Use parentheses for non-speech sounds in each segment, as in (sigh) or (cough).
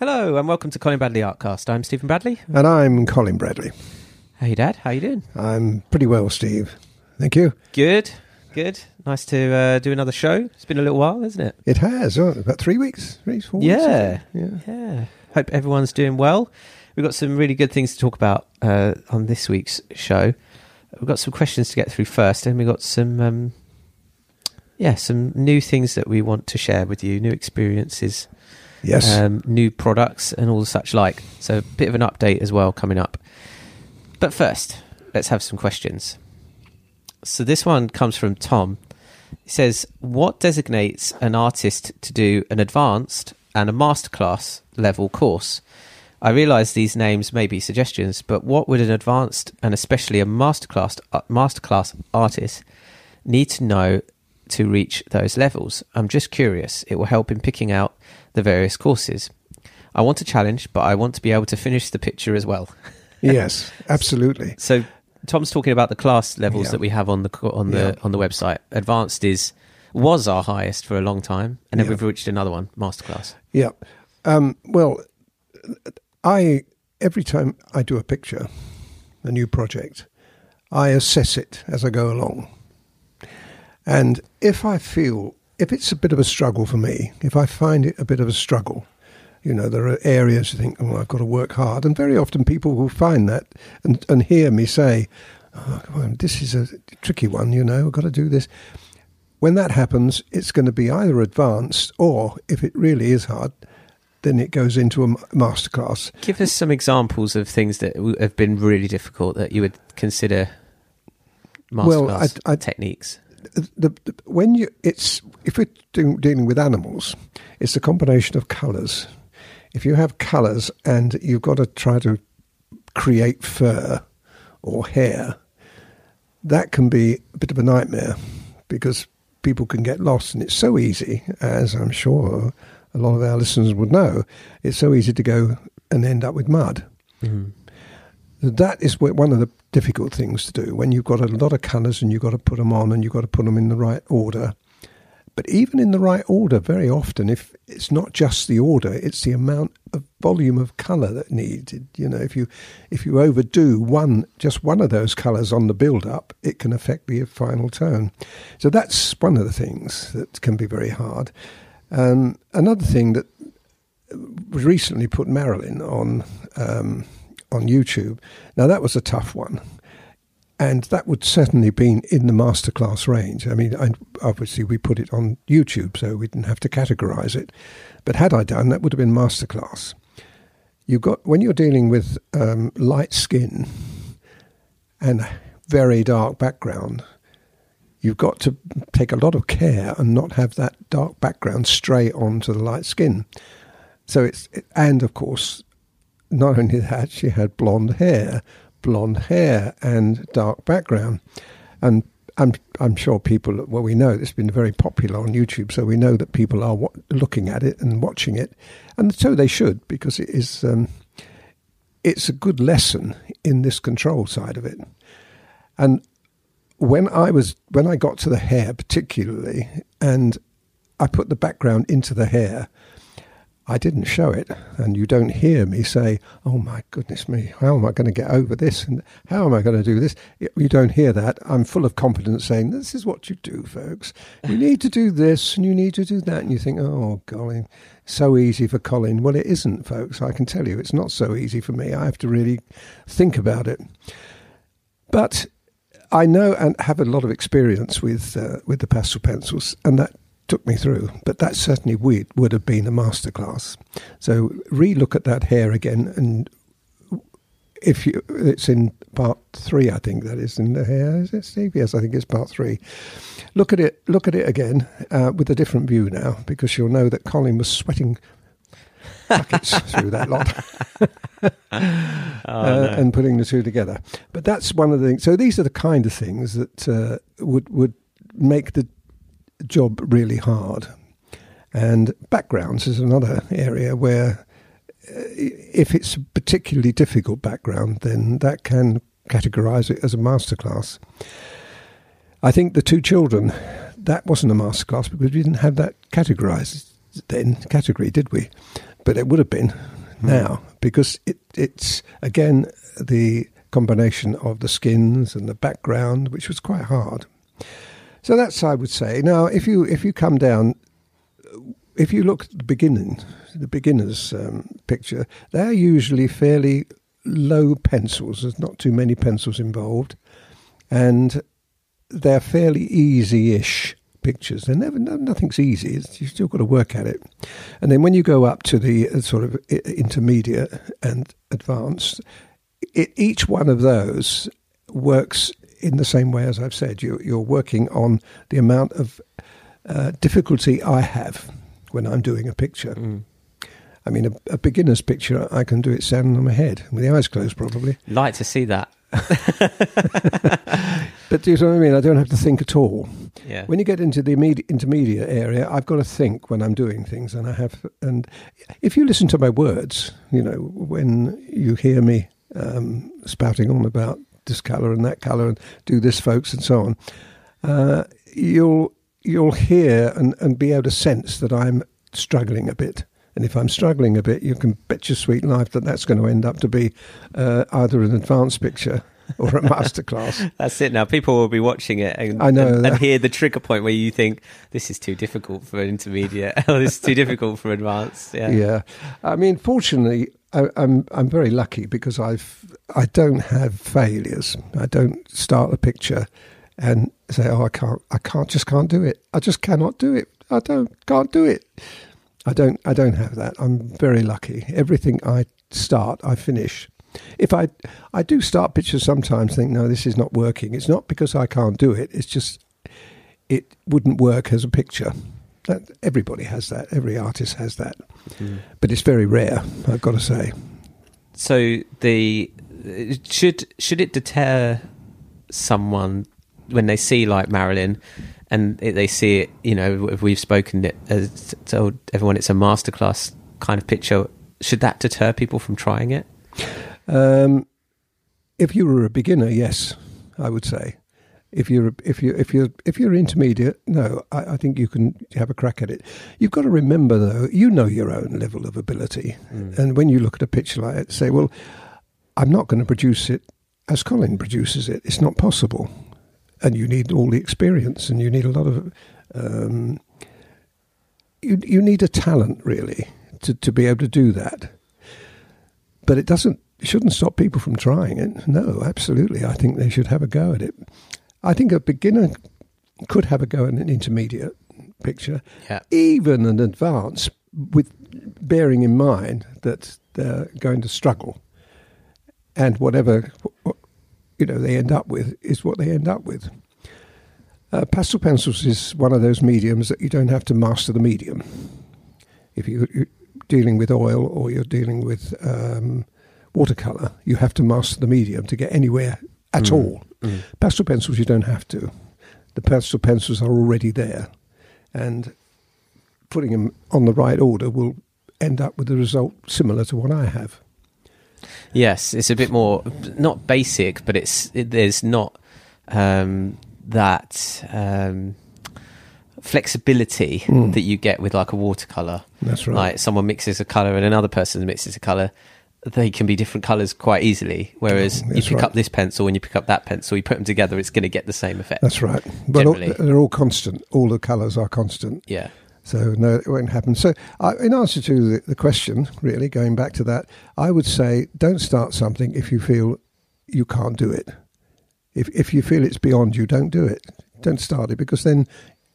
Hello and welcome to Colin Bradley Artcast. I'm Stephen Bradley. And I'm Colin Bradley. Hey, Dad. How you doing? I'm pretty well, Steve. Thank you. Good. Good. Nice to uh, do another show. It's been a little while, hasn't it? It has. Oh, about three weeks, three, four yeah. weeks. Yeah. Yeah. Hope everyone's doing well. We've got some really good things to talk about uh, on this week's show. We've got some questions to get through first, and we've got some, um, yeah, some new things that we want to share with you, new experiences, Yes. um, new products, and all such like. So, a bit of an update as well coming up. But first, let's have some questions. So, this one comes from Tom. He says, What designates an artist to do an advanced and a masterclass level course? I realise these names may be suggestions, but what would an advanced and especially a masterclass uh, masterclass artist need to know to reach those levels? I'm just curious. It will help in picking out the various courses. I want a challenge, but I want to be able to finish the picture as well. (laughs) yes, absolutely. So Tom's talking about the class levels Yeah. that we have on the on the Yeah. on the website. Advanced is was our highest for a long time, and then Yeah. we've reached another one, masterclass. Yeah. Um, well, I every time I do a picture, a new project, I assess it as I go along. And if I feel if it's a bit of a struggle for me, if I find it a bit of a struggle, you know, there are areas you think, oh, I've got to work hard, and very often people will find that and, and hear me say, oh, come on, this is a tricky one, you know, I've got to do this. When that happens, it's going to be either advanced or, if it really is hard, then it goes into a masterclass. Give us some examples of things that have been really difficult that you would consider masterclass Well, I- I- techniques. The, the, when you it's if we're dealing with animals, it's a combination of colours. If you have colours and you've got to try to create fur or hair, that can be a bit of a nightmare because people can get lost, and it's so easy, as I'm sure a lot of our listeners would know, it's so easy to go and end up with mud. Mhm. That is one of the difficult things to do when you've got a lot of colours and you've got to put them on and you've got to put them in the right order. But even in the right order, very often, if it's not just the order, it's the amount of volume of colour that needed. You know, if you if you overdo one just one of those colours on the build up, it can affect the final tone. So that's one of the things that can be very hard. Um, another thing that was recently put Marilyn on um, on YouTube. Now that was a tough one, and that would certainly been in the masterclass range. I mean, I, obviously we put it on YouTube, so we didn't have to categorize it. But had I done, that would have been masterclass. You've got when you're dealing with um, light skin and very dark background. You've got to take a lot of care and not have that dark background stray onto the light skin. So it's and of course, not only that, she had blonde hair, blonde hair and dark background, and I'm I'm sure people well we know it's been very popular on YouTube, so we know that people are looking at it and watching it, and so they should because it is um, it's a good lesson in this control side of it, and when I was when I got to the hair particularly, and I put the background into the hair. I didn't show it, and you don't hear me say, "Oh my goodness me, how am I going to get over this?" and "How am I going to do this?" You don't hear that. I'm full of confidence, saying, "This is what you do, folks. You need to do this, and you need to do that." And you think, "Oh golly, so easy for Colin." Well, it isn't, folks. I can tell you, it's not so easy for me. I have to really think about it. But I know and have a lot of experience with uh, with the pastel pencils, and that took me through. But that certainly would would have been a masterclass. So relook at that hair again, and if you, it's in part three, I think that is in the hair. Is it, Steve? Yes, I think it's part three. Look at it. Look at it again uh, with a different view now, because you'll know that Colin was sweating buckets (laughs) through that lot. (laughs) Oh, uh, and putting the two together. But that's one of the things. So these are the kind of things that uh, would would make the job really hard. And backgrounds is another area where, uh, if it's a particularly difficult background, then that can categorise it as a masterclass. I think the two children, that wasn't a masterclass because we didn't have that categorised then category, did we? but it would have been now because it, it's again the combination of the skins and the background, which was quite hard. So that's I would say. Now, if you if you come down, if you look at the beginning, the beginner's um, picture, they're usually fairly low pencils. There's not too many pencils involved, and they're fairly easy-ish pictures. They're never no, nothing's easy. It's, you've still got to work at it. And then when you go up to the uh, sort of intermediate and advanced, it, each one of those works in the same way as I've said. You, you're working on the amount of uh, difficulty I have when I'm doing a picture. Mm. I mean, a, a beginner's picture, I can do it standing on my head with the eyes closed, probably. Like to see that. (laughs) But do you know what I mean? I don't have to think at all. Yeah. When you get into the immediate, intermediate area, I've got to think when I'm doing things, and I have. And if you listen to my words, you know, when you hear me um, spouting on about this colour and that colour, and do this, folks, and so on, uh, you'll you'll hear and, and be able to sense that I'm struggling a bit. And if I'm struggling a bit, you can bet your sweet life that that's going to end up to be uh, either an advanced picture or a (laughs) masterclass. That's it now. People will be watching it and, I know and, and hear the trigger point where you think, this is too difficult for an intermediate (laughs) or this is too difficult for advanced. Yeah. Yeah, I mean, fortunately, I, I'm I'm very lucky because I've I don't have failures. I don't start a picture and say, "Oh, I can't, I can't, just can't do it. I just cannot do it. I don't, can't do it." I don't, I don't have that. I'm very lucky. Everything I start, I finish. If I, I do start pictures sometimes, think, "No, this is not working." It's not because I can't do it. It's just it wouldn't work as a picture. That everybody has that. Every artist has that Mm. but it's very rare. I've got to say. So the should should it deter someone when they see like Marilyn and they see it? You know, if we've spoken it as told everyone it's a masterclass kind of picture. Should that deter people from trying it? Um, if you were a beginner, yes, I would say. If you're if you if you're if you're intermediate, no, I, I think you can have a crack at it. You've got to remember though, you know your own level of ability, and when you look at a picture like it, say, well, I'm not going to produce it as Colin produces it. It's not possible, and you need all the experience, and you need a lot of. Um, you you need a talent really to to be able to do that but it doesn't it shouldn't stop people from trying it. No, absolutely. I think they should have a go at it. I think a beginner could have a go at an intermediate picture, Yeah. even an advanced, with bearing in mind that they're going to struggle, and whatever you know they end up with is what they end up with. Uh, pastel pencils is one of those mediums that you don't have to master the medium. If you, you're dealing with oil or you're dealing with um, watercolor, you have to master the medium to get anywhere at Mm. all. Mm. Pastel pencils, you don't have to. The pastel pencils are already there, and putting them on the right order will end up with a result similar to what I have. Yes, it's a bit more not basic, but it's it, there's not um, that um, flexibility Mm. that you get with like a watercolor. That's right. Like someone mixes a color and another person mixes a color, they can be different colors quite easily. Whereas Oh, you pick right. up this pencil and you pick up that pencil, you put them together, it's going to get the same effect. That's right. But all, they're all constant. All the colours are constant. yeah. So no, it won't happen. So, uh, in answer to the, the question, really going back to that, I would say don't start something if you feel you can't do it. If if you feel it's beyond you, don't do it. Don't start it because then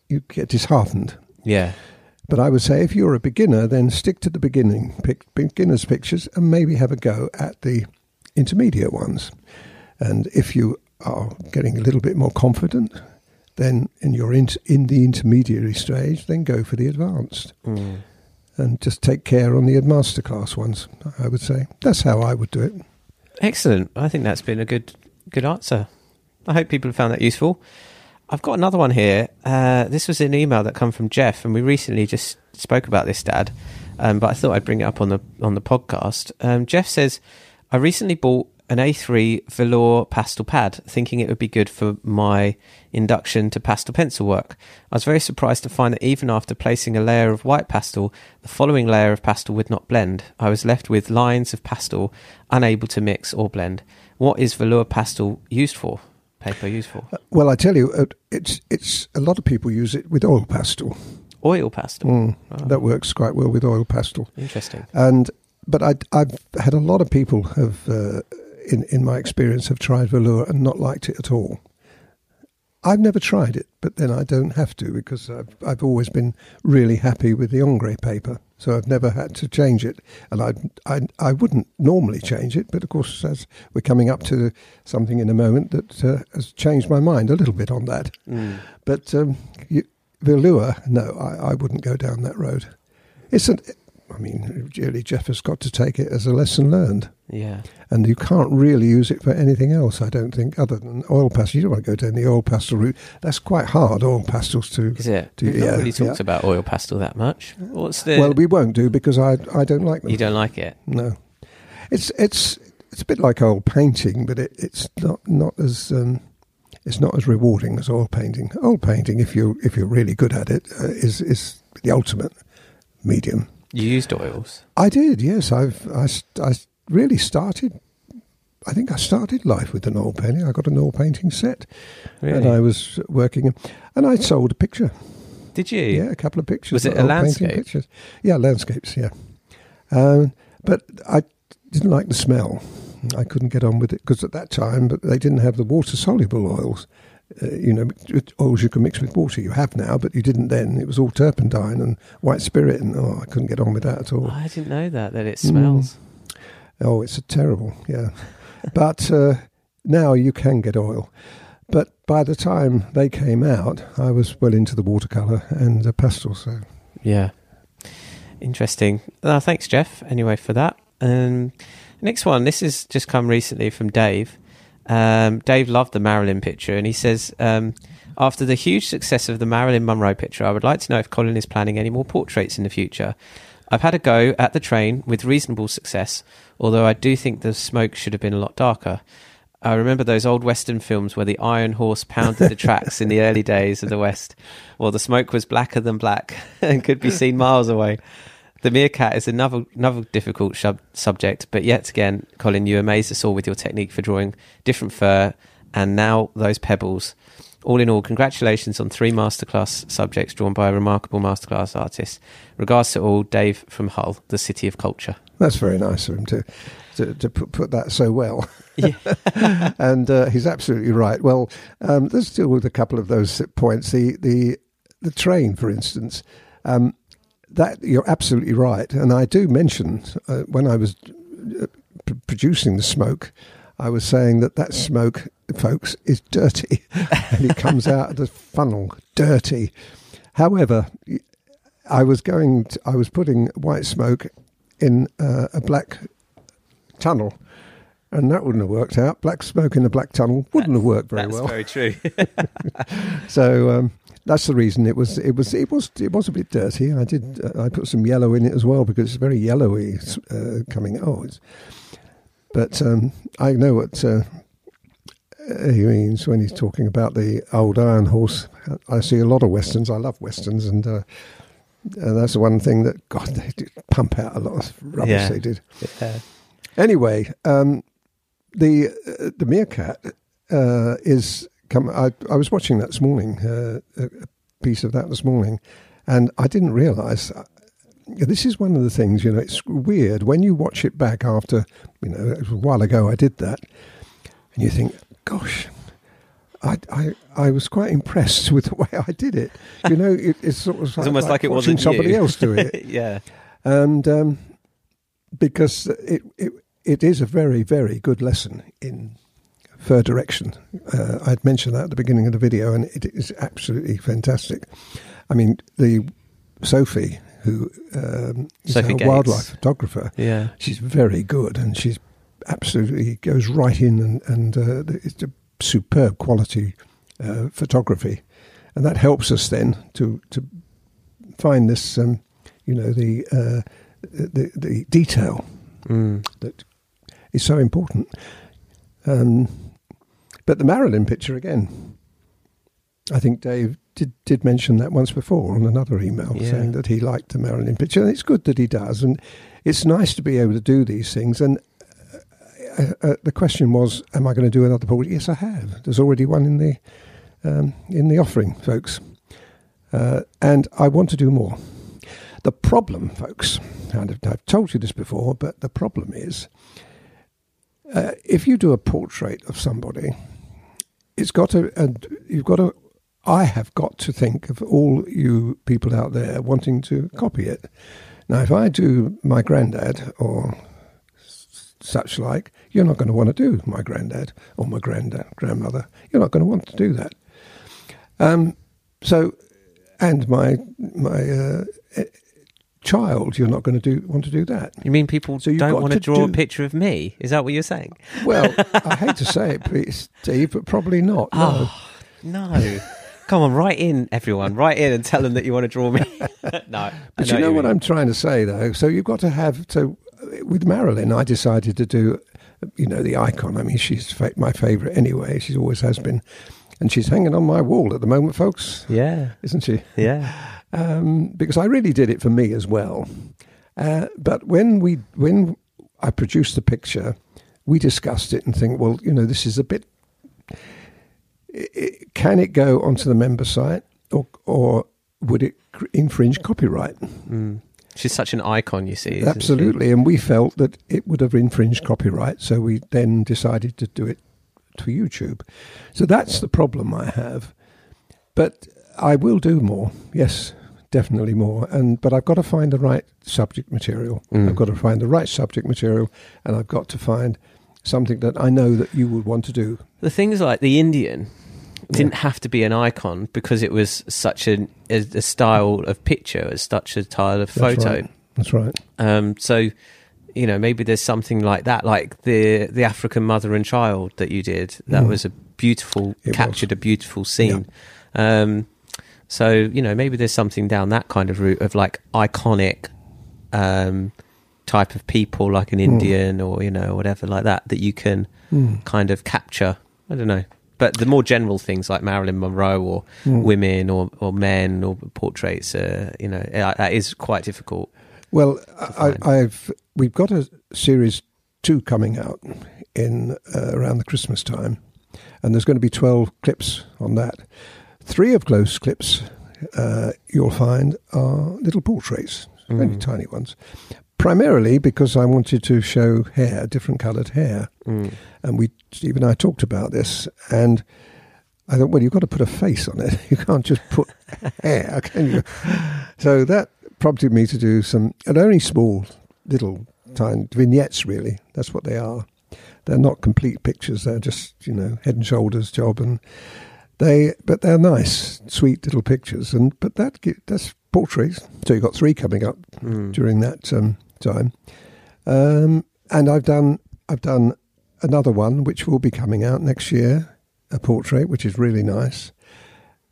you get disheartened. Yeah. But I would say if you're a beginner, then stick to the beginning, pick beginners pictures, and maybe have a go at the intermediate ones. And if you are getting a little bit more confident, then and you're in, in the intermediary stage, then go for the advanced Mm. and just take care on the masterclass ones. I would say that's how I would do it. Excellent. I think that's been a good good answer. I hope people have found that useful. I've got another one here. Uh, this was an email that come from Jeff, and we recently just spoke about this, Dad. Um, but I thought I'd bring it up on the on the podcast. Um, Jeff says, "I recently bought an A3 velour pastel pad, thinking it would be good for my induction to pastel pencil work. I was very surprised to find that even after placing a layer of white pastel, the following layer of pastel would not blend. I was left with lines of pastel, unable to mix or blend. What is velour pastel used for? Paper used for? Well, I tell you, uh, it's it's a lot of people use it with oil pastel. Oil pastel. Mm, Oh, That works quite well with oil pastel. interesting. And but I, I've had a lot of people have, uh, in in my experience, have tried velour and not liked it at all. I've never tried it, but then I don't have to because I've I've always been really happy with the Ingres paper, so I've never had to change it, and I I I wouldn't normally change it, but of course as we're coming up to something in a moment that uh, has changed my mind a little bit on that. Mm. But um, you, no, I, I wouldn't go down that road. It's an, I mean, really, Jeff has got to take it as a lesson learned, Yeah. and you can't really use it for anything else. I don't think, other than oil pastel. You don't want to go down the oil pastel route. That's quite hard. Oil pastels to. Is it? Do- We've not yeah, really talked yeah. about oil pastel that much. What's the? Well, we won't do because I I don't like them. you don't like it. No, it's it's it's a bit like oil painting, but it, it's not not as um, it's not as rewarding as oil painting. Oil painting, if you if you're really good at it, uh, is is the ultimate medium. You used oils. I did, yes. I've I, I really started. I think I started life with an oil painting. I got an oil painting set, Really? and I was working, and I sold a picture. Did you? Yeah, a couple of pictures. Was it a landscape? Pictures. Yeah, landscapes. Yeah, um, but I didn't like the smell. I couldn't get on with it because at that time, but they didn't have the water soluble oils. Uh, you know, oils you can mix with water. You have now, but you didn't then. It was all turpentine and white spirit, and oh, I couldn't get on with that at all. I didn't know that that it Mm. Oh, it's a terrible, yeah. (laughs) but uh, now you can get oil. But by the time they came out, I was well into the watercolour and the pastel. So Yeah. Interesting. Uh, thanks, Jeff. Anyway, for that. Um, next one. This has just come recently from Dave. Um, Dave loved the Marilyn picture, and he says, um, after the huge success of the Marilyn Monroe picture, I would like to know if Colin is planning any more portraits in the future. I've had a go at the train with reasonable success, although I do think the smoke should have been a lot darker. I remember those old Western films where the iron horse pounded the tracks in the early days of the West. Well, the smoke was blacker than black (laughs) and could be seen miles away. The meerkat is another another difficult sub- subject, but yet again, Colin, you amaze us all with your technique for drawing different fur, and now those pebbles. All in all, congratulations on three masterclass subjects drawn by a remarkable masterclass artist. Regards to all, Dave from Hull, the city of culture. that's very nice of him to to, to put, put that so well. Yeah. (laughs) and uh, he's absolutely right. Well, um, let's deal with a couple of those points. The the the train, for instance, um, that you're absolutely right. And I do mention uh, when I was uh, producing the smoke, I was saying that that smoke, folks, is dirty, (laughs) and it comes out of the funnel dirty. However, I was going, to, I was putting white smoke in uh, a black tunnel. And that wouldn't have worked out. Black smoke in a black tunnel wouldn't have worked very That's well. That's very true. (laughs) (laughs) So um, that's the reason it was. It was. It was. It was a bit dirty. I did. Uh, I put some yellow in it as well because it's very yellowy uh, coming out. It's- But um, I know what uh, he means when he's talking about the old iron horse. I see a lot of westerns. I love westerns, and, uh, and that's the one thing that God they did pump out a lot of rubbish. Yeah. They did. Yeah. Anyway, um, the uh, the meerkat uh, is. Come, I, I was watching that this morning, uh, a a piece of that this morning, and I didn't realise. This is one of the things, you know. It's weird when you watch it back after, you know, it was a while ago I did that, and you think, "Gosh, I, I, I was quite impressed (laughs) with the way I did it." You know, it, it's sort of (laughs) like, almost like it watching wasn't somebody you. else do it (laughs) yeah. and um, because it, it it is a very very good lesson in fur direction. Uh, I'd mentioned that at the beginning of the video, and it is absolutely fantastic. I mean, the Sophie, who um, is a wildlife photographer, Yeah. she's very good, and she's absolutely goes right in, and and uh, it's a superb quality uh, photography, and that helps us then to to find this, um, you know, the uh, the the detail Mm. that is so important. Um, but the Marilyn picture again. I think Dave did did mention that once before on another email, Yeah. saying that he liked the Marilyn picture, and it's good that he does, and it's nice to be able to do these things. And uh, uh, the question was, am I going to do another portrait? Yes, I have. There's already one in the um, in the offering, folks, uh, and I want to do more. The problem, folks, and I've, I've told you this before, but the problem is, uh, if you do a portrait of somebody, it's got to, and you've got to. I have got to think of all you people out there wanting to copy it. Now, if I do my granddad or such like, you're not going to want to do my granddad or my granddad grandmother. You're not going to want to do that. Um, so, and my my uh, eh, child, you're not going to do want to do that. You mean people So don't want to draw a picture of me? Is that what you're saying? Well, (laughs) I hate to say it, please, Steve, but probably not. No. Oh, no. Come on, write in, everyone. Write in and tell them that you want to draw me. (laughs) (laughs) no. But you know what mean. I'm trying to say, though. So you've got to have. So uh, with Marilyn, I decided to do, you know, the icon. I mean, she's fa- my favourite anyway. She always has been, and she's hanging on my wall at the moment, folks, Yeah. isn't she? Yeah. (laughs) Um, because I really did it for me as well. Uh, but when we when I produced the picture, we discussed it and think, well, you know, this is a bit. I- i- Can it go onto the member site, or or would it infringe copyright? Mm. She's such an icon, you see. she? Absolutely, and we felt that it would have infringed copyright, so we then decided to do it to YouTube. So that's the problem I have. But I will do more. Yes, definitely more. And but I've got to find the right subject material. Mm. I've got to find the right subject material, and I've got to find something that I know that you would want to do. The things like the Indian didn't have to be an icon because it was such an, a, a style of picture, as such a style of That's photo. right. That's right. Um, so, you know, maybe there's something like that, like the the African mother and child that you did. That Mm. was a beautiful, It was. captured a beautiful scene. Um, so, you know, maybe there's something down that kind of route of like iconic um, type of people, like an Mm. Indian or you know whatever like that, that you can Mm. kind of capture. I don't know. But the more general things like Marilyn Monroe or Mm. women or, or men or portraits, uh, you know, that is quite difficult. Well. I, I've we've got a series two coming out in uh, around the Christmas time, and there's going to be twelve clips on that. Three of those clips uh, you'll find are little portraits, only Mm. tiny ones. Primarily because I wanted to show hair, different coloured hair, Mm. and we Steve and I talked about this, and I thought, well, you've got to put a face on it. (laughs) You can't just put hair, (laughs) can you? So that prompted me to do some, and only small, little, tiny vignettes. Really, that's what they are. They're not complete pictures. They're just you know head and shoulders job, and they, but they're nice, sweet little pictures. And but that that's portraits. So you've got three coming up Mm. during that um, time. Um, and I've done I've done another one which will be coming out next year, a portrait which is really nice.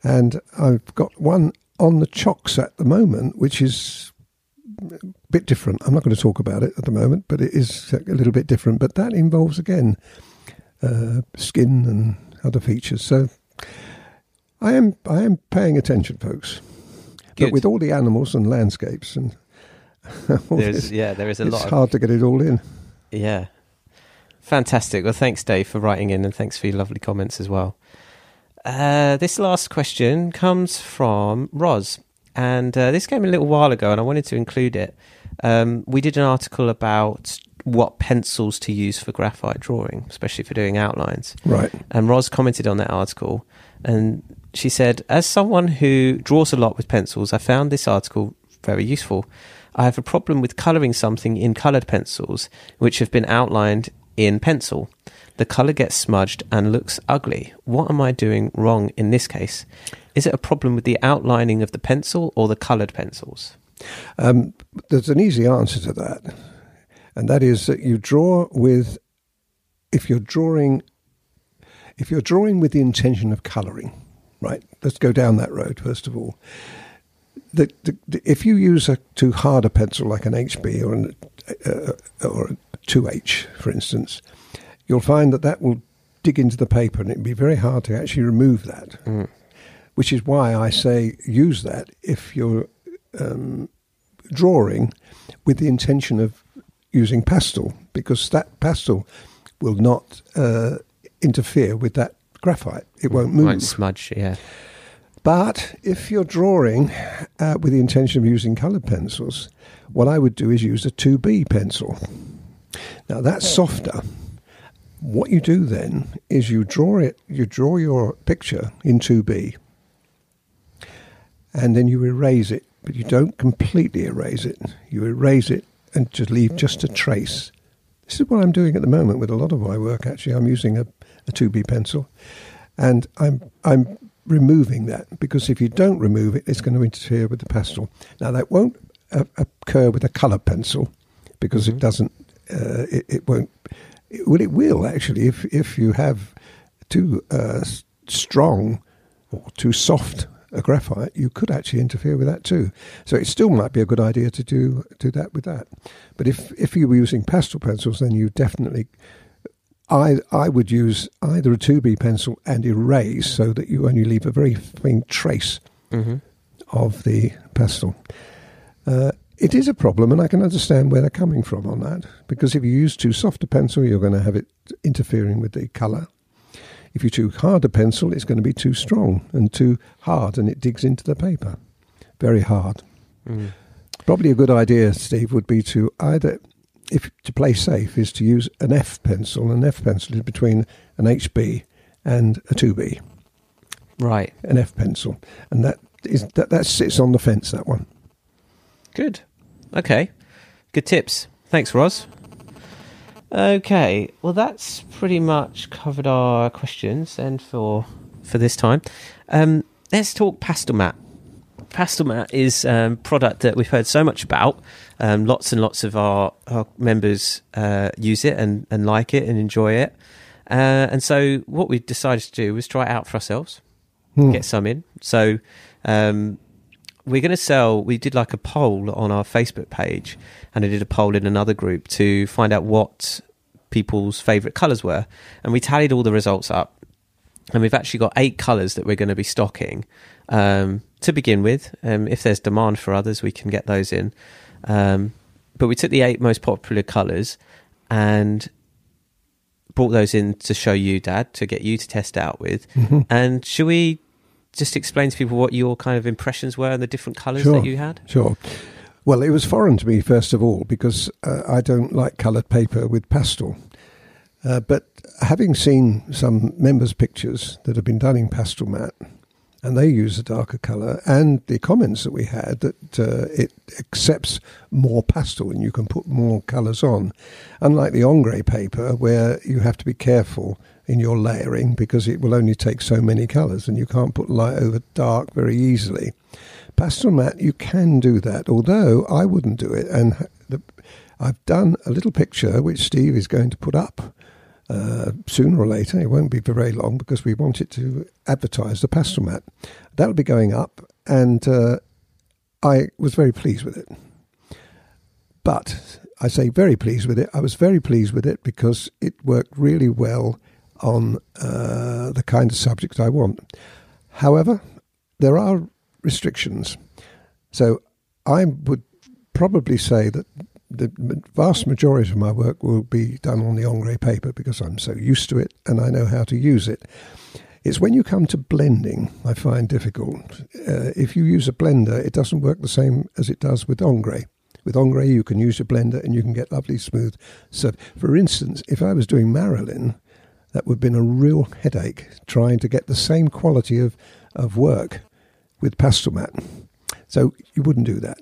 And I've got one on the chocks at the moment, which is a bit different. I'm not going to talk about it at the moment, but it is a little bit different. But that involves again uh, skin and other features. So I am I am paying attention, folks. Good. But with all the animals and landscapes and There's, yeah, there is a it's lot. It's hard to get it all in. yeah, fantastic. Well, thanks, Dave, for writing in, and thanks for your lovely comments as well. Uh, this last question comes from Roz, and uh, this came a little while ago, and I wanted to include it. Um, we did an article about what pencils to use for graphite drawing, especially for doing outlines. Right. And Roz commented on that article, and she said, "As someone who draws a lot with pencils, I found this article very useful. I have a problem with colouring something in coloured pencils, which have been outlined in pencil. The colour gets smudged and looks ugly. What am I doing wrong in this case? Is it a problem with the outlining of the pencil or the coloured pencils?" Um, there's an easy answer to that, and that is that you draw with, if you're drawing, if you're drawing with the intention of colouring, right? Let's go down that road first of all. The, the, the, if you use a too hard a pencil like an HB or an uh, or a 2H, for instance, you'll find that that will dig into the paper and it'd be very hard to actually remove that. Mm. Which is why I say use that if you're um, drawing with the intention of using pastel, because that pastel will not uh, interfere with that graphite. It won't move. Won't smudge, yeah. But if you're drawing uh, with the intention of using coloured pencils, what I would do is use a 2B pencil. Now that's softer. What you do then is you draw it, you draw your picture in 2B, and then you erase it, but you don't completely erase it. You erase it and just leave just a trace. This is what I'm doing at the moment with a lot of my work. Actually, I'm using a, a 2B pencil, and I'm I'm removing that because if you don't remove it, it's going to interfere with the pastel. Now that won't uh, occur with a colour pencil because Mhm. it doesn't. Uh, it, it won't. It, well, it will actually if if you have too uh, strong or too soft a graphite, you could actually interfere with that too. So it still might be a good idea to do do that with that. But if if you were using pastel pencils, then you definitely. I I would use either a 2B pencil and erase so that you only leave a very faint trace hmm of the pastel. Uh, it is a problem, and I can understand where they're coming from on that. Because if you use too soft a pencil, you're going to have it interfering with the colour. If you too hard a pencil, it's going to be too strong and too hard, and it digs into the paper. Very hard. Mm. Probably a good idea, Steve, would be to either, if to play safe, is to use an F pencil. An F pencil is between an HB and a 2B. Right. An F pencil, and that is that, that sits on the fence. That one. Good. Okay. Good tips. Thanks, Roz. Okay. Well, that's pretty much covered our questions and for for this time. Um, let's talk Pastel Mat. Pastel Mat is a um, product that we've heard so much about. Um, lots and lots of our, our members uh, use it and, and like it and enjoy it. Uh, and so, what we decided to do was try it out for ourselves Hmm. get some in. So um, we're going to sell. We did like a poll on our Facebook page, and I did a poll in another group to find out what people's favourite colours were, and we tallied all the results up. And we've actually got eight colours that we're going to be stocking um, to begin with. Um, if there's demand for others, we can get those in. Um, but we took the eight most popular colours and brought those in to show you, Dad, to get you to test out with. Mhm. And should we just explain to people what your kind of impressions were and the different colours Sure. that you had? Sure. Well, it was foreign to me, first of all, because uh, I don't like coloured paper with pastel. Uh, but having seen some members' pictures that have been done in pastel mat, and they use a darker colour, and the comments that we had that uh, it accepts more pastel and you can put more colours on, unlike the Ingres paper where you have to be careful in your layering because it will only take so many colours and you can't put light over dark very easily. Pastel mat, you can do that, although I wouldn't do it. And the, I've done a little picture which Steve is going to put up uh, sooner or later. It won't be for very long because we want it to advertise the pastel mat. That'll be going up, and uh, I was very pleased with it. But I say very pleased with it. I was very pleased with it because it worked really well on uh, the kind of subject I want. However, there are restrictions. So I would probably say that the vast majority of my work will be done on the Ingres paper because I'm so used to it and I know how to use it. It's when you come to blending, I find difficult. Uh, if you use a blender, it doesn't work the same as it does with Ingres. With Ingres, you can use a blender and you can get lovely smooth. So, for instance, if I was doing Marilyn, that would have been a real headache trying to get the same quality of, of work with pastel mat. So you wouldn't do that.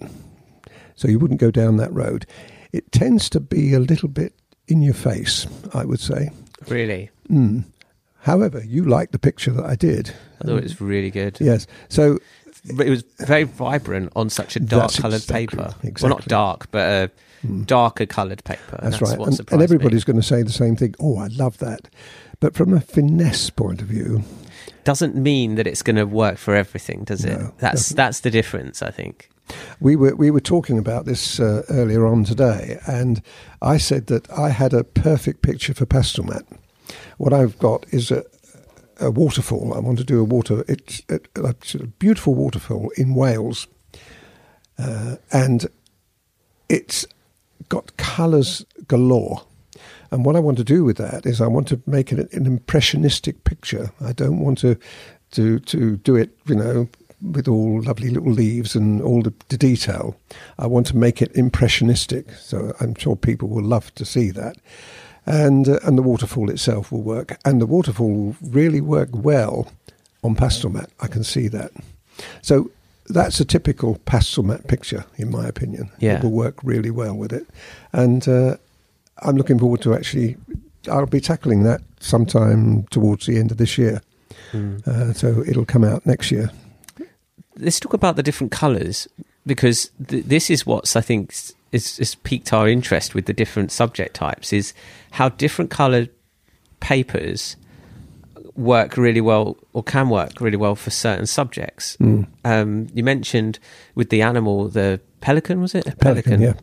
So you wouldn't go down that road. It tends to be a little bit in your face, I would say. Really? Mm. However, you liked the picture that I did. I thought it was really good. Yes. So But it was very vibrant on such a dark That's coloured exactly- paper. Well, not dark, but a mm, darker coloured paper. and that's, right. What And, and everybody's me. going to say the same thing. Oh, I love that. But from a finesse point of view, doesn't mean that it's going to work for everything, does it? No, that's doesn't. that's the difference, I think. We were we were talking about this uh, earlier on today, and I said that I had a perfect picture for Pastelmat. What I've got is a, a waterfall. I want to do a water. It's a, a beautiful waterfall in Wales, uh, and it's got colours galore. And what I want to do with that is I want to make it an impressionistic picture. I don't want to to to do it, you know, with all lovely little leaves and all the, the detail. I want to make it impressionistic. So I'm sure people will love to see that. And uh, and the waterfall itself will work. And the waterfall will really work well on Pastelmat. I can see that. So that's a typical Pastelmat picture, in my opinion. Yeah. It will work really well with it. And uh, I'm looking forward to actually, I'll be tackling that sometime towards the end of this year. Mm. Uh, so it'll come out next year. Let's talk about the different colours because th- this is what's I think is, is piqued our interest with the different subject types is how different coloured papers work really well or can work really well for certain subjects. Mm. Um, you mentioned with the animal, the pelican was it? A Pelican, yeah.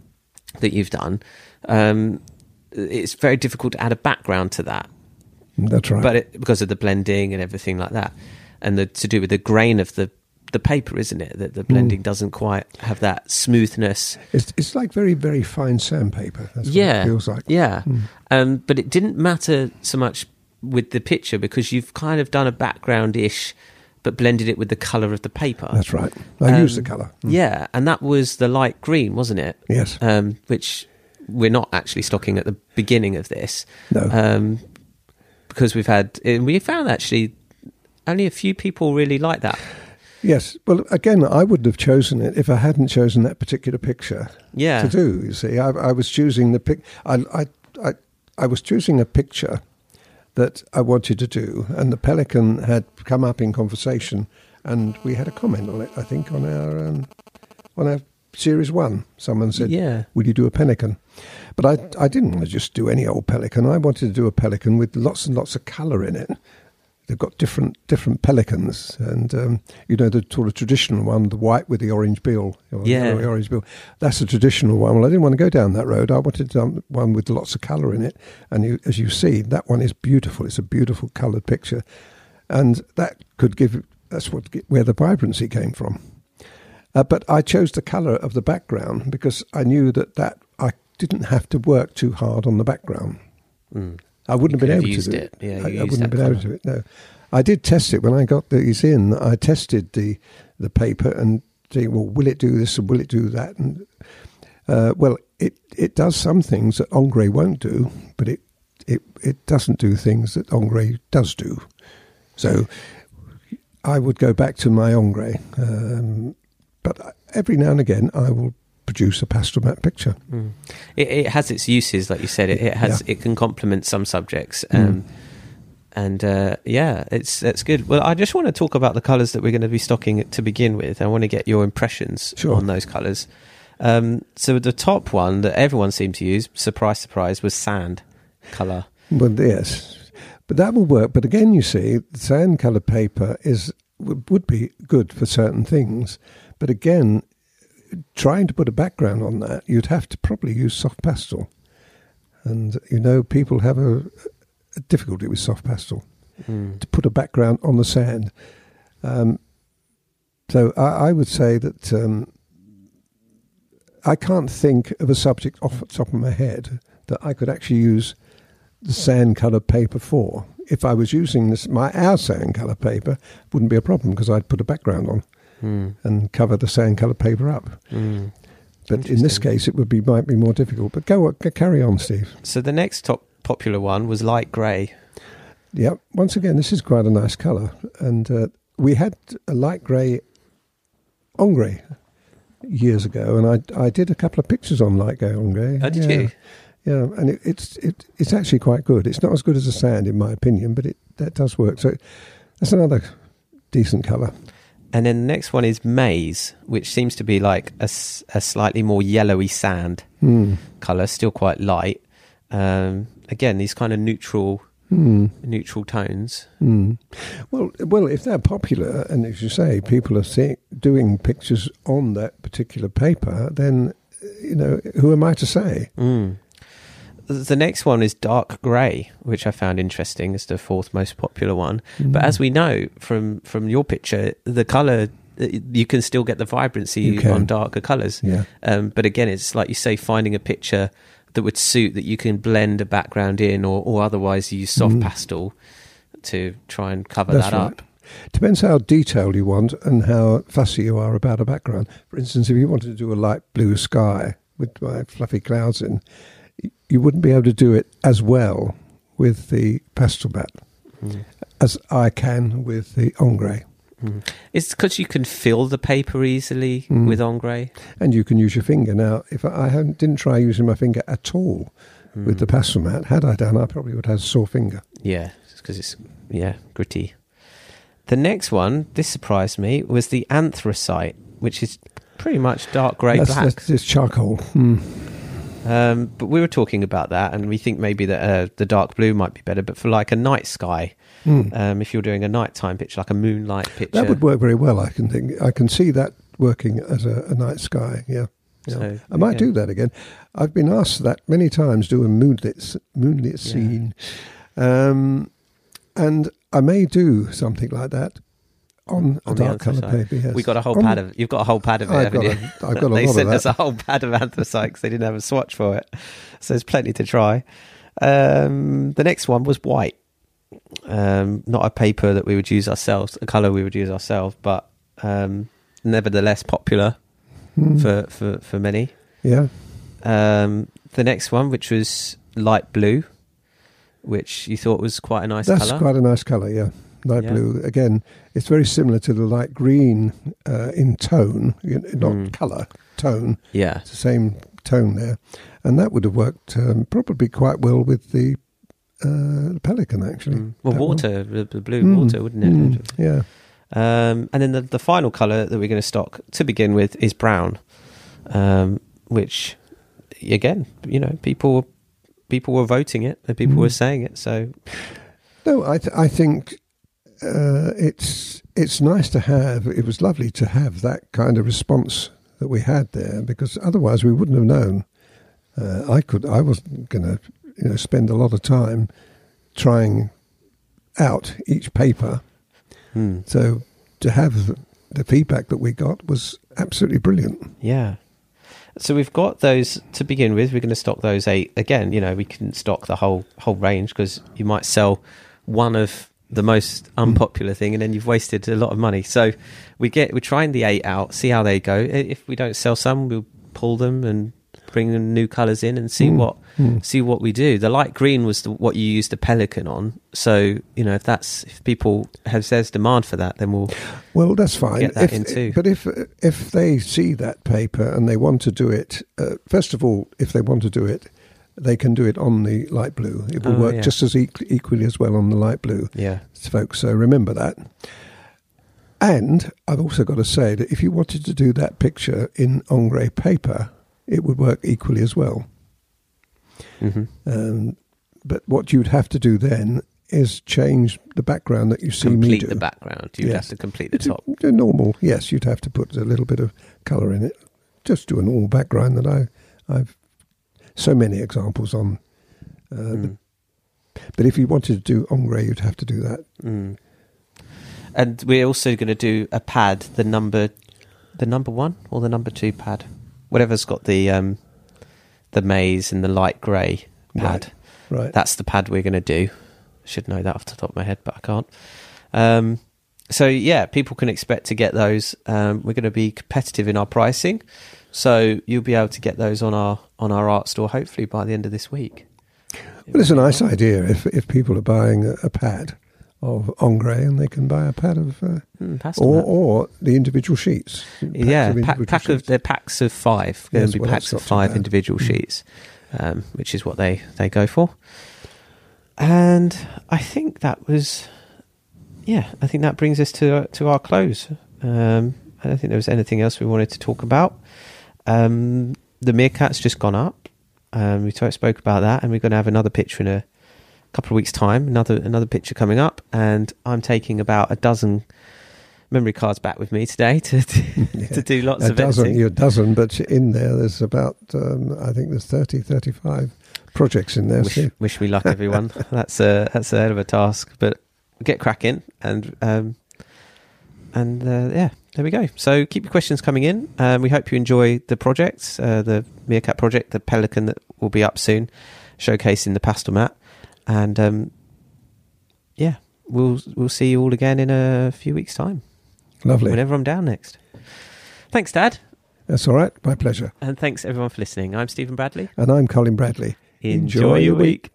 that you've done. Um, it's very difficult to add a background to that, That's right. but it, because of the blending and everything like that, and the, to do with the grain of the the paper, isn't it? That the blending doesn't quite have that smoothness. it's, it's like very, very fine sandpaper. That's yeah, what it feels like. yeah. Mm. Um, but it didn't matter so much with the picture because you've kind of done a background ish, but blended it with the color of the paper. That's right. I used the Um, colour. Yeah, and that was the light green, wasn't it? Yes. Um, which we're not actually stocking at the beginning of this. No. Um, because we've had, we found actually only a few people really like that. Yes. Well, again, I wouldn't have chosen it if I hadn't chosen that particular picture Yeah. to do. You see, I, I was choosing the pic. I, I, I, I was choosing a picture that I wanted to do, and the pelican had come up in conversation, and we had a comment on it. I think on our um, on our series one, someone said, Yeah. would you do a pelican?" But I, I didn't want to just do any old pelican. I wanted to do a pelican with lots and lots of colour in it. They've got different different pelicans, and um, you know the sort of traditional one, the white with the orange bill, or Yeah. yellowy orange bill. That's a traditional one. Well, I didn't want to go down that road. I wanted um, one with lots of colour in it, and you, as you see, that one is beautiful. It's a beautiful coloured picture, and that could give. That's what where the vibrancy came from. Uh, but I chose the colour of the background because I knew that that I didn't have to work too hard on the background. Mm. I wouldn't have been able to do it. it. Yeah, I, I wouldn't have been able to do it. No, I did test it when I got these in. I tested the the paper and see, well, will it do this and will it do that? And uh, well, it it does some things that Ingres won't do, but it it it doesn't do things that Ingres does do. So I would go back to my Ingres, um, but every now and again I will produce a Pastelmat picture. Mm. It, it has its uses, like you said. It, it has it can complement some subjects, Mm. um, and uh, yeah, it's it's good. Well, I just want to talk about the colours that we're going to be stocking to begin with. I want to get your impressions Sure. on those colours. Um, so the top one that everyone seemed to use, surprise, surprise, was sand colour. Well, yes, but that will work. But again, you see, sand colored paper is would be good for certain things. But again, trying to put a background on that, you'd have to probably use soft pastel, and you know, people have a, a difficulty with soft pastel Mm. to put a background on the sand. Um, so I, I would say that um, I can't think of a subject off the top of my head that I could actually use the sand coloured paper for. If I was using this, my our sand coloured paper wouldn't be a problem because I'd put a background on Mm. and cover the sand coloured paper up. Mm. But in this case, it would be might be more difficult. But go c- carry on, Steve. So the next top popular one was light grey. Yep. Once again, this is quite a nice colour, and uh, we had a light grey ombre years ago, and I I did a couple of pictures on light grey ombre. Oh, did yeah. you? Yeah, and it, it's it, it's actually quite good. It's not as good as the sand, in my opinion, but it that does work. So that's another decent colour. And then the next one is maize, which seems to be like a slightly more yellowy sand Hmm. colour, still quite light. Um, again, these kind of neutral Mm. neutral tones. Mm. Well, well, if they're popular, and as you say, people are seeing, doing pictures on that particular paper, then you know who am I to say? Mm. The next one is dark grey, which I found interesting as the fourth most popular one. But Mm. as we know from from your picture, the color you can still get the vibrancy on darker colors. yeah, Um, but again, it's like you say, finding a picture that would suit that you can blend a background in, or, or otherwise use soft Mm. pastel to try and cover That's that right. up. depends how detailed you want and how fussy you are about a background. For instance, if you wanted to do a light blue sky with fluffy clouds in, you wouldn't be able to do it as well with the Pastelmat Mm. as I can with the ombre. Mm. It's because you can fill the paper easily Mm. with ombre. And you can use your finger. Now, if I, didn't try using my finger at all with Mm. the Pastelmat, had I done, I probably would have a sore finger. Yeah, because it's yeah gritty. The next one, this surprised me, was the anthracite, which is pretty much dark grey black. That's just charcoal. Mm. Um, but we were talking about that, and we think maybe that uh, the dark blue might be better. But for like a night sky, Mm. um, if you're doing a nighttime picture, like a moonlight picture, That would work very well. I can think. I can see that working as a, a night sky. Yeah, yeah. So, I might yeah. do that again. I've been asked that many times. Do a moonlit moonlit Yeah. scene, um, and I may do something like that on, On dark colour paper. Yes. We got a whole On- pad of. You've got a whole pad of it, I've haven't got you? a- I've got a they (laughs) lot of sent that. us a whole pad of anthracite 'cause they didn't have a swatch for it, so there's plenty to try. Um, the next one was white, um, not a paper that we would use ourselves, a color we would use ourselves, but um, nevertheless popular Mm. for, for, for many. yeah. Um, the next one, which was light blue, which you thought was quite a nice That's color. quite a nice colour. Yeah, light Yeah. blue. Again, it's very similar to the light green uh, in tone, not Mm. colour, tone. yeah, It's the same tone there, and that would have worked um, probably quite well with the uh, pelican. Actually, Mm. well, That one. water, the, the blue Mm, water, wouldn't it? mm, yeah, Um, and then the, the final colour that we're going to stock to begin with is brown, um, which again, you know, people people were voting it and people were saying it. So no, I th- I think uh, it's it's nice to have. It was lovely to have that kind of response that we had there because otherwise we wouldn't have known. Uh, I could. I wasn't going to, you know, spend a lot of time trying out each paper. hmm, So to have the, the feedback that we got was absolutely brilliant. yeah. So we've got those to begin with. We're going to stock those eight again. You know, we can stock the whole whole range because you might sell one of the most unpopular thing, and then you've wasted a lot of money. So we get we're trying the eight out, see how they go. If we don't sell some, we'll pull them and bring new colours in and see Mm. what Mm. see what we do. The light green was the, what you used the pelican on. So you know if that's if people have says demand for that, then we'll Well, that's fine. Get that if, in too. But if if they see that paper and they want to do it, uh, first of all, if they want to do it, they can do it on the light blue. It will Oh, work yeah. just as equ- equally as well on the light blue, yeah folks. So remember that. And I've also got to say that if you wanted to do that picture in ombre paper, it would work equally as well. hmm Um, but what you'd have to do then is change the background that you see me complete do. the background. You'd Yes. have to complete the top. a normal, yes, you'd have to put a little bit of colour in it. Just do a normal background that I, I've so many examples on. Uh, Mm. But if you wanted to do ombre, you'd have to do that. Mm. And we're also going to do a pad, the number, the number one or the number two pad, whatever's got the um, the maize and the light grey pad. Right. That's the pad we're going to do. Should know that off the top of my head, but I can't. Um, so yeah, people can expect to get those. Um, we're going to be competitive in our pricing, so you'll be able to get those on our on our art store hopefully by the end of this week. Well, it's a nice idea if if people are buying a, a pad of ombre and they can buy a pad of, uh, Mm, or or the individual sheets. Yeah, of pack, pack of sheets. they're packs of five. Going Yes, to be well, packs of five individual Mm. sheets, um, which is what they they go for. And I think that was, yeah, I think that brings us to to our close. Um, I don't think there was anything else we wanted to talk about. Um, the meerkat's just gone up. Um, we spoke about that, and we're going to have another picture in a couple of weeks' time, another another picture coming up, and I'm taking about a dozen memory cards back with me today to to, Yeah. (laughs) to do lots a of dozen, editing. a dozen, but in there, there's about, um, I think there's 30, 35 projects in there. wish, wish me luck, everyone. (laughs) that's a that's a hell of a task, but get cracking and um, and uh, yeah, there we go. So keep your questions coming in. Um, we hope you enjoy the project, uh, the Meerkat project, the Pelican that will be up soon, showcasing the Pastelmat, and um, yeah, we'll we'll see you all again in a few weeks' time, Lovely. whenever I'm down next. Thanks, Dad, That's all right. My pleasure. and thanks everyone for listening. I'm Stephen Bradley. And I'm Colin Bradley. Enjoy, your week.